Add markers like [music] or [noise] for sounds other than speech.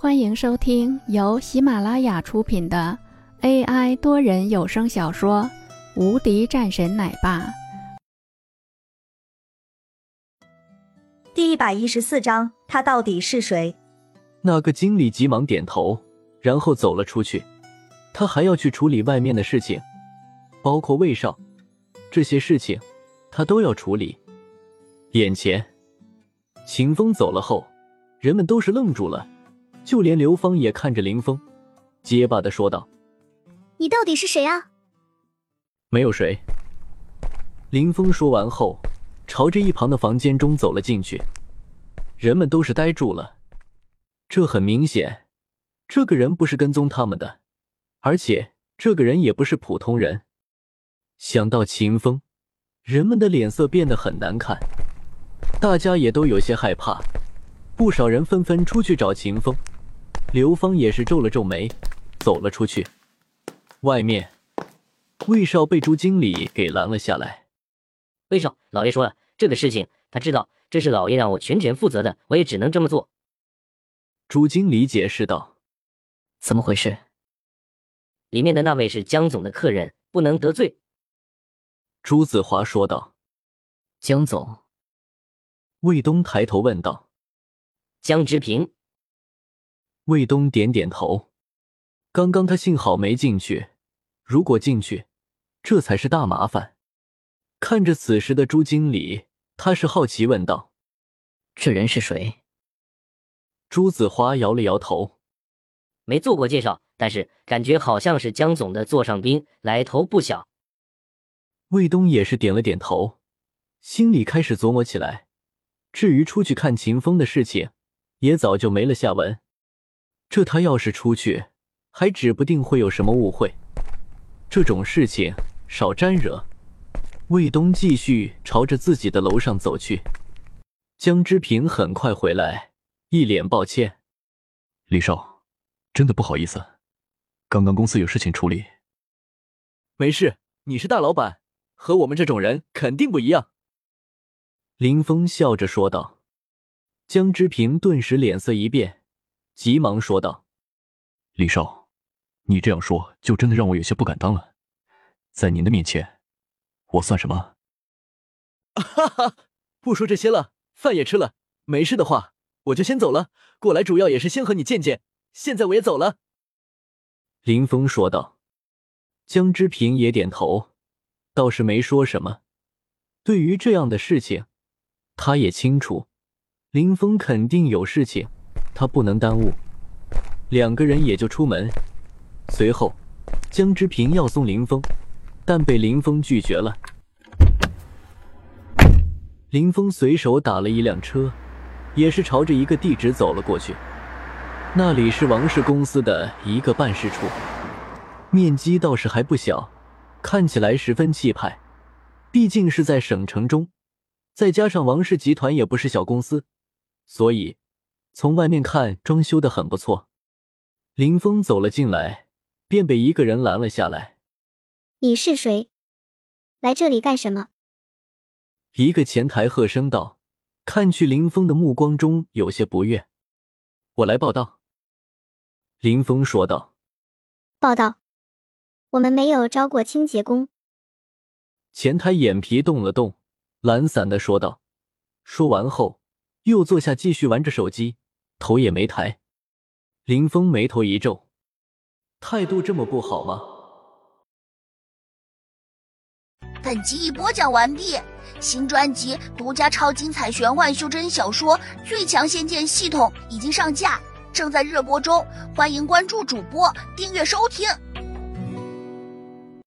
欢迎收听由喜马拉雅出品的 AI 多人有声小说《无敌战神奶爸》第一百一十四章，他到底是谁？那个经理急忙点头，然后走了出去。他还要去处理外面的事情，包括魏少，这些事情他都要处理。眼前，秦风走了后，人们都是愣住了。就连刘芳也看着林峰，结巴的说道：“你到底是谁啊？”没有谁。林峰说完后，朝着一旁的房间中走了进去。人们都是呆住了。这很明显，这个人不是跟踪他们的，而且这个人也不是普通人。想到秦风，人们的脸色变得很难看，大家也都有些害怕。不少人纷纷出去找秦风。刘芳也是皱了皱眉，走了出去。外面，魏少被朱经理给拦了下来。魏少，老爷说了，这个事情他知道，这是老爷让我全权负责的，我也只能这么做。朱经理解释道：“怎么回事？里面的那位是江总的客人，不能得罪。”朱子华说道。江总，魏东抬头问道：“江之平。”卫东点点头，刚刚他幸好没进去，如果进去，这才是大麻烦。看着此时的朱经理，他是好奇问道：“这人是谁？”朱子花摇了摇头，没做过介绍，但是感觉好像是江总的座上宾，来头不小。卫东也是点了点头，心里开始琢磨起来。至于出去看秦风的事情，也早就没了下文。这他要是出去，还指不定会有什么误会。这种事情少沾惹。魏东继续朝着自己的楼上走去。江之平很快回来，一脸抱歉：“李少，真的不好意思，刚刚公司有事情处理。”“没事，你是大老板，和我们这种人肯定不一样。”林峰笑着说道。江之平顿时脸色一变。急忙说道：“李少，你这样说就真的让我有些不敢当了。在您的面前，我算什么？” [laughs] 哈哈，不说这些了，饭也吃了，没事的话，我就先走了。过来主要也是先和你见见，现在我也走了。”林峰说道。江之平也点头，倒是没说什么。对于这样的事情，他也清楚，林峰肯定有事情。他不能耽误，两个人也就出门。随后，江之平要送林峰，但被林峰拒绝了。林峰随手打了一辆车，也是朝着一个地址走了过去。那里是王氏公司的一个办事处，面积倒是还不小，看起来十分气派。毕竟是在省城中，再加上王氏集团也不是小公司，所以。从外面看，装修的很不错。林峰走了进来，便被一个人拦了下来。“你是谁？来这里干什么？”一个前台喝声道，看去林峰的目光中有些不悦。“我来报道。”林峰说道。“报道？我们没有招过清洁工。”前台眼皮动了动，懒散的说道。说完后，又坐下继续玩着手机。头也没抬，林峰眉头一皱，态度这么不好吗？本集已播讲完毕，新专辑独家超精彩玄幻修真小说《最强仙剑系统》已经上架，正在热播中，欢迎关注主播，订阅收听。